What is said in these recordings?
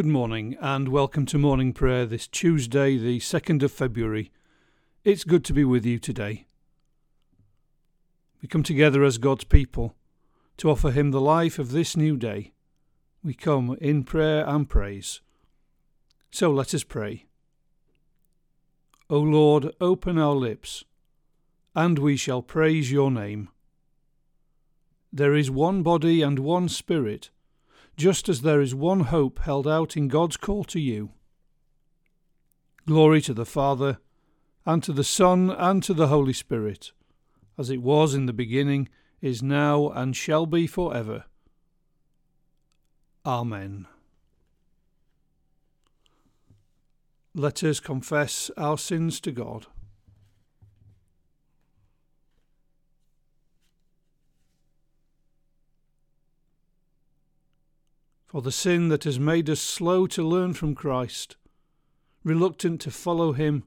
Good morning and welcome to morning prayer this Tuesday, the 2nd of February. It's good to be with you today. We come together as God's people to offer Him the life of this new day. We come in prayer and praise. So let us pray. O Lord, open our lips, and we shall praise your name. There is one body and one spirit just as there is one hope held out in God's call to you. Glory to the Father, and to the Son, and to the Holy Spirit, as it was in the beginning, is now, and shall be for ever. Amen. Let us confess our sins to God. For the sin that has made us slow to learn from Christ, reluctant to follow Him,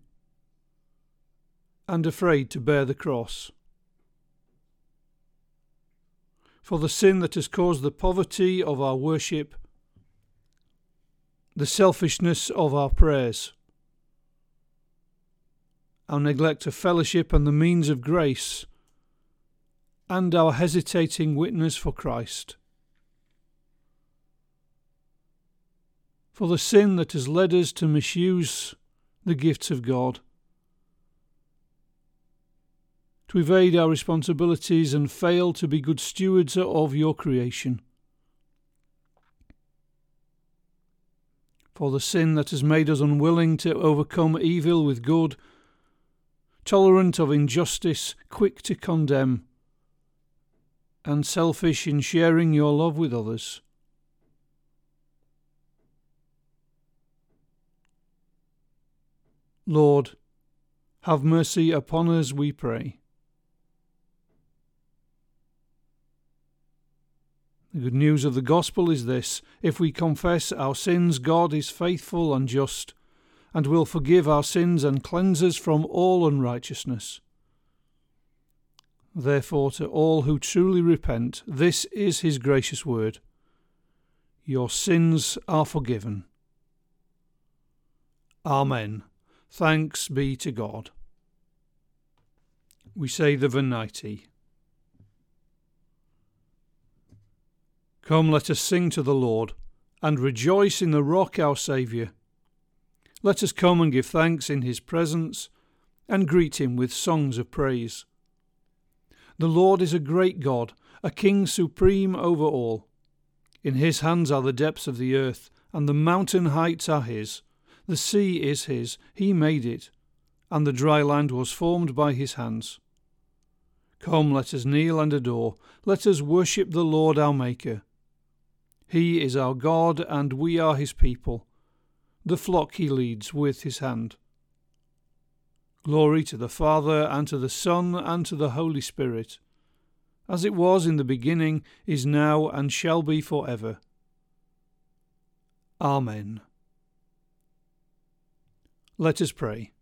and afraid to bear the cross. For the sin that has caused the poverty of our worship, the selfishness of our prayers, our neglect of fellowship and the means of grace, and our hesitating witness for Christ. For the sin that has led us to misuse the gifts of God, to evade our responsibilities and fail to be good stewards of your creation. For the sin that has made us unwilling to overcome evil with good, tolerant of injustice, quick to condemn, and selfish in sharing your love with others. Lord, have mercy upon us, we pray. The good news of the gospel is this if we confess our sins, God is faithful and just, and will forgive our sins and cleanse us from all unrighteousness. Therefore, to all who truly repent, this is his gracious word Your sins are forgiven. Amen. Thanks be to God. We say the Venite. Come, let us sing to the Lord, and rejoice in the rock our Saviour. Let us come and give thanks in his presence, and greet him with songs of praise. The Lord is a great God, a King supreme over all. In his hands are the depths of the earth, and the mountain heights are his. The sea is his, he made it, and the dry land was formed by his hands. Come, let us kneel and adore, let us worship the Lord our Maker. He is our God, and we are his people. The flock he leads with his hand. Glory to the Father, and to the Son, and to the Holy Spirit, as it was in the beginning, is now, and shall be for ever. Amen. Let us pray.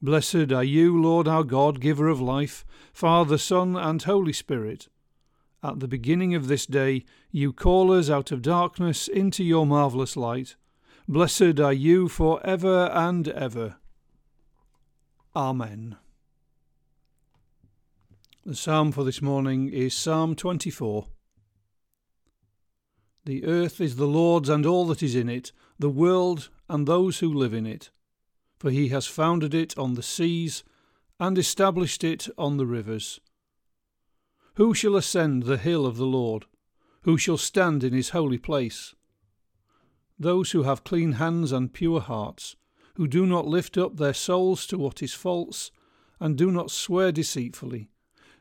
Blessed are you, Lord our God, giver of life, Father, Son, and Holy Spirit. At the beginning of this day, you call us out of darkness into your marvellous light. Blessed are you for ever and ever. Amen. The psalm for this morning is Psalm 24. The earth is the Lord's and all that is in it, the world and those who live in it. For he has founded it on the seas and established it on the rivers. Who shall ascend the hill of the Lord? Who shall stand in his holy place? Those who have clean hands and pure hearts, who do not lift up their souls to what is false, and do not swear deceitfully,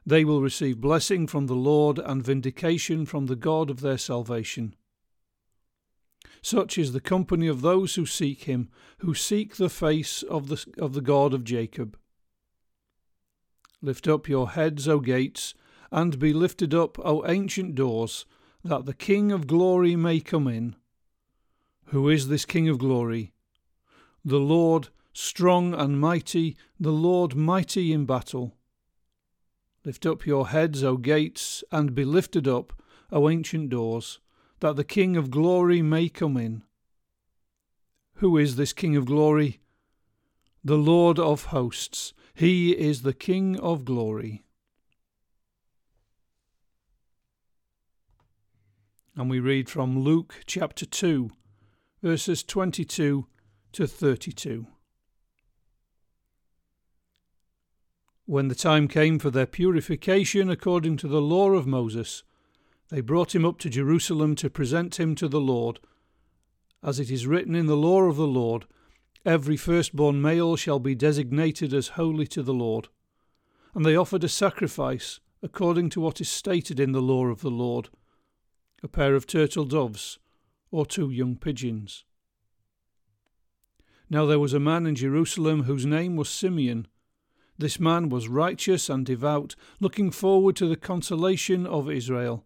they will receive blessing from the Lord and vindication from the God of their salvation. Such is the company of those who seek him, who seek the face of the, of the God of Jacob. Lift up your heads, O gates, and be lifted up, O ancient doors, that the King of glory may come in. Who is this King of glory? The Lord, strong and mighty, the Lord mighty in battle. Lift up your heads, O gates, and be lifted up, O ancient doors that the King of glory may come in. Who is this King of glory? The Lord of hosts. He is the King of glory. And we read from Luke chapter 2, verses 22 to 32. When the time came for their purification according to the law of Moses, they brought him up to Jerusalem to present him to the Lord. As it is written in the law of the Lord, every firstborn male shall be designated as holy to the Lord. And they offered a sacrifice according to what is stated in the law of the Lord a pair of turtle doves or two young pigeons. Now there was a man in Jerusalem whose name was Simeon. This man was righteous and devout, looking forward to the consolation of Israel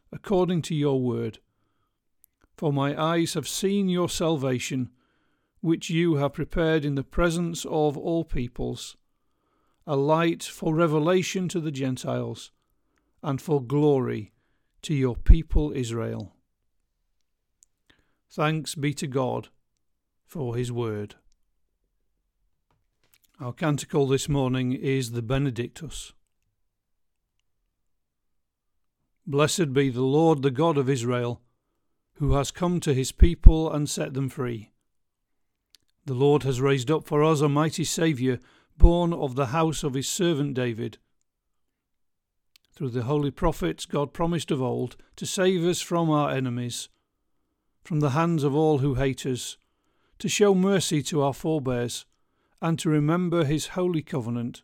according to your word. For my eyes have seen your salvation, which you have prepared in the presence of all peoples, a light for revelation to the Gentiles, and for glory to your people Israel. Thanks be to God for his word. Our canticle this morning is the Benedictus. Blessed be the Lord, the God of Israel, who has come to his people and set them free. The Lord has raised up for us a mighty Saviour, born of the house of his servant David. Through the holy prophets, God promised of old to save us from our enemies, from the hands of all who hate us, to show mercy to our forebears, and to remember his holy covenant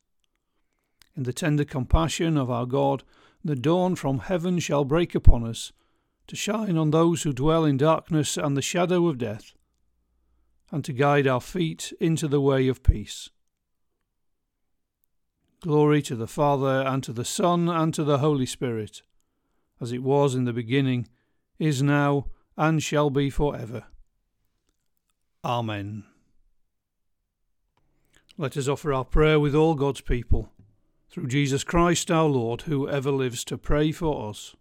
in the tender compassion of our God, the dawn from heaven shall break upon us, to shine on those who dwell in darkness and the shadow of death, and to guide our feet into the way of peace. Glory to the Father, and to the Son, and to the Holy Spirit, as it was in the beginning, is now, and shall be for ever. Amen. Let us offer our prayer with all God's people through Jesus Christ our Lord, who ever lives to pray for us.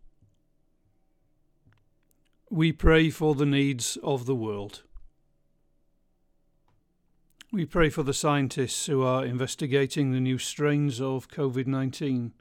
We pray for the needs of the world. We pray for the scientists who are investigating the new strains of COVID 19.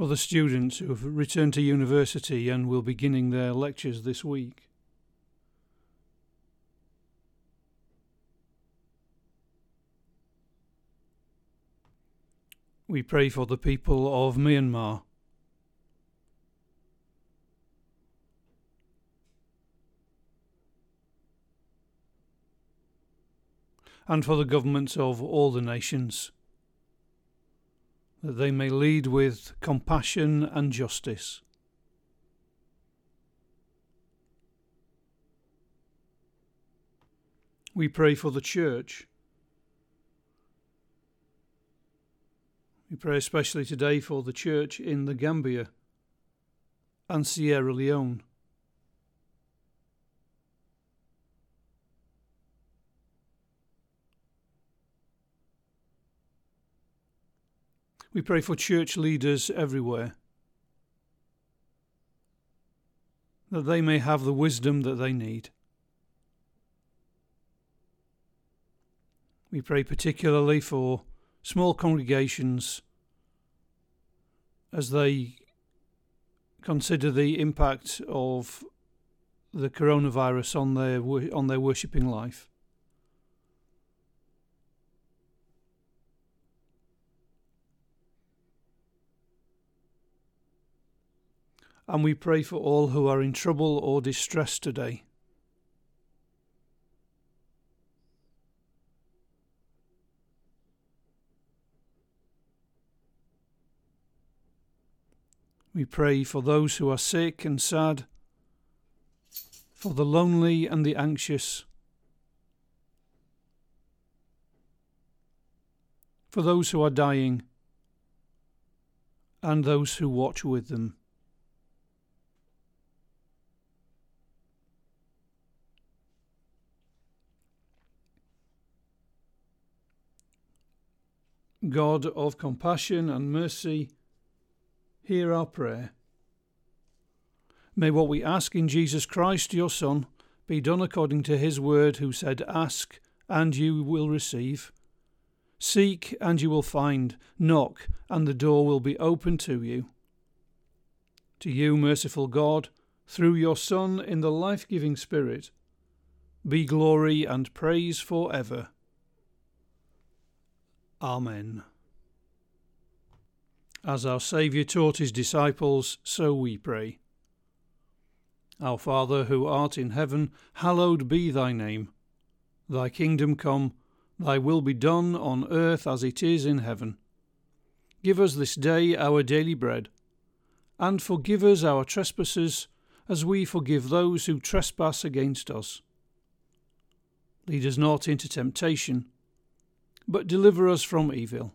For the students who have returned to university and will be beginning their lectures this week. We pray for the people of Myanmar. And for the governments of all the nations that they may lead with compassion and justice. We pray for the Church. We pray especially today for the Church in the Gambia and Sierra Leone. We pray for church leaders everywhere, that they may have the wisdom that they need. We pray particularly for small congregations as they consider the impact of the coronavirus on their on their worshipping life. And we pray for all who are in trouble or distress today. We pray for those who are sick and sad, for the lonely and the anxious, for those who are dying, and those who watch with them. God of compassion and mercy, hear our prayer. May what we ask in Jesus Christ, your Son, be done according to his word, who said, Ask, and you will receive. Seek, and you will find. Knock, and the door will be open to you. To you, merciful God, through your Son in the life giving Spirit, be glory and praise for ever. Amen. As our Saviour taught his disciples, so we pray. Our Father, who art in heaven, hallowed be thy name. Thy kingdom come, thy will be done on earth as it is in heaven. Give us this day our daily bread, and forgive us our trespasses, as we forgive those who trespass against us. Lead us not into temptation, but deliver us from evil.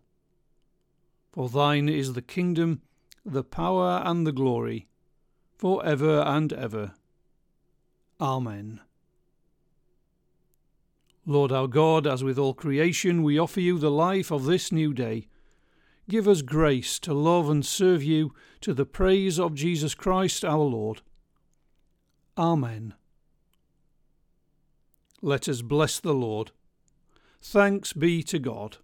For thine is the kingdom, the power, and the glory, for ever and ever. Amen. Lord our God, as with all creation, we offer you the life of this new day. Give us grace to love and serve you to the praise of Jesus Christ our Lord. Amen. Let us bless the Lord. Thanks be to God.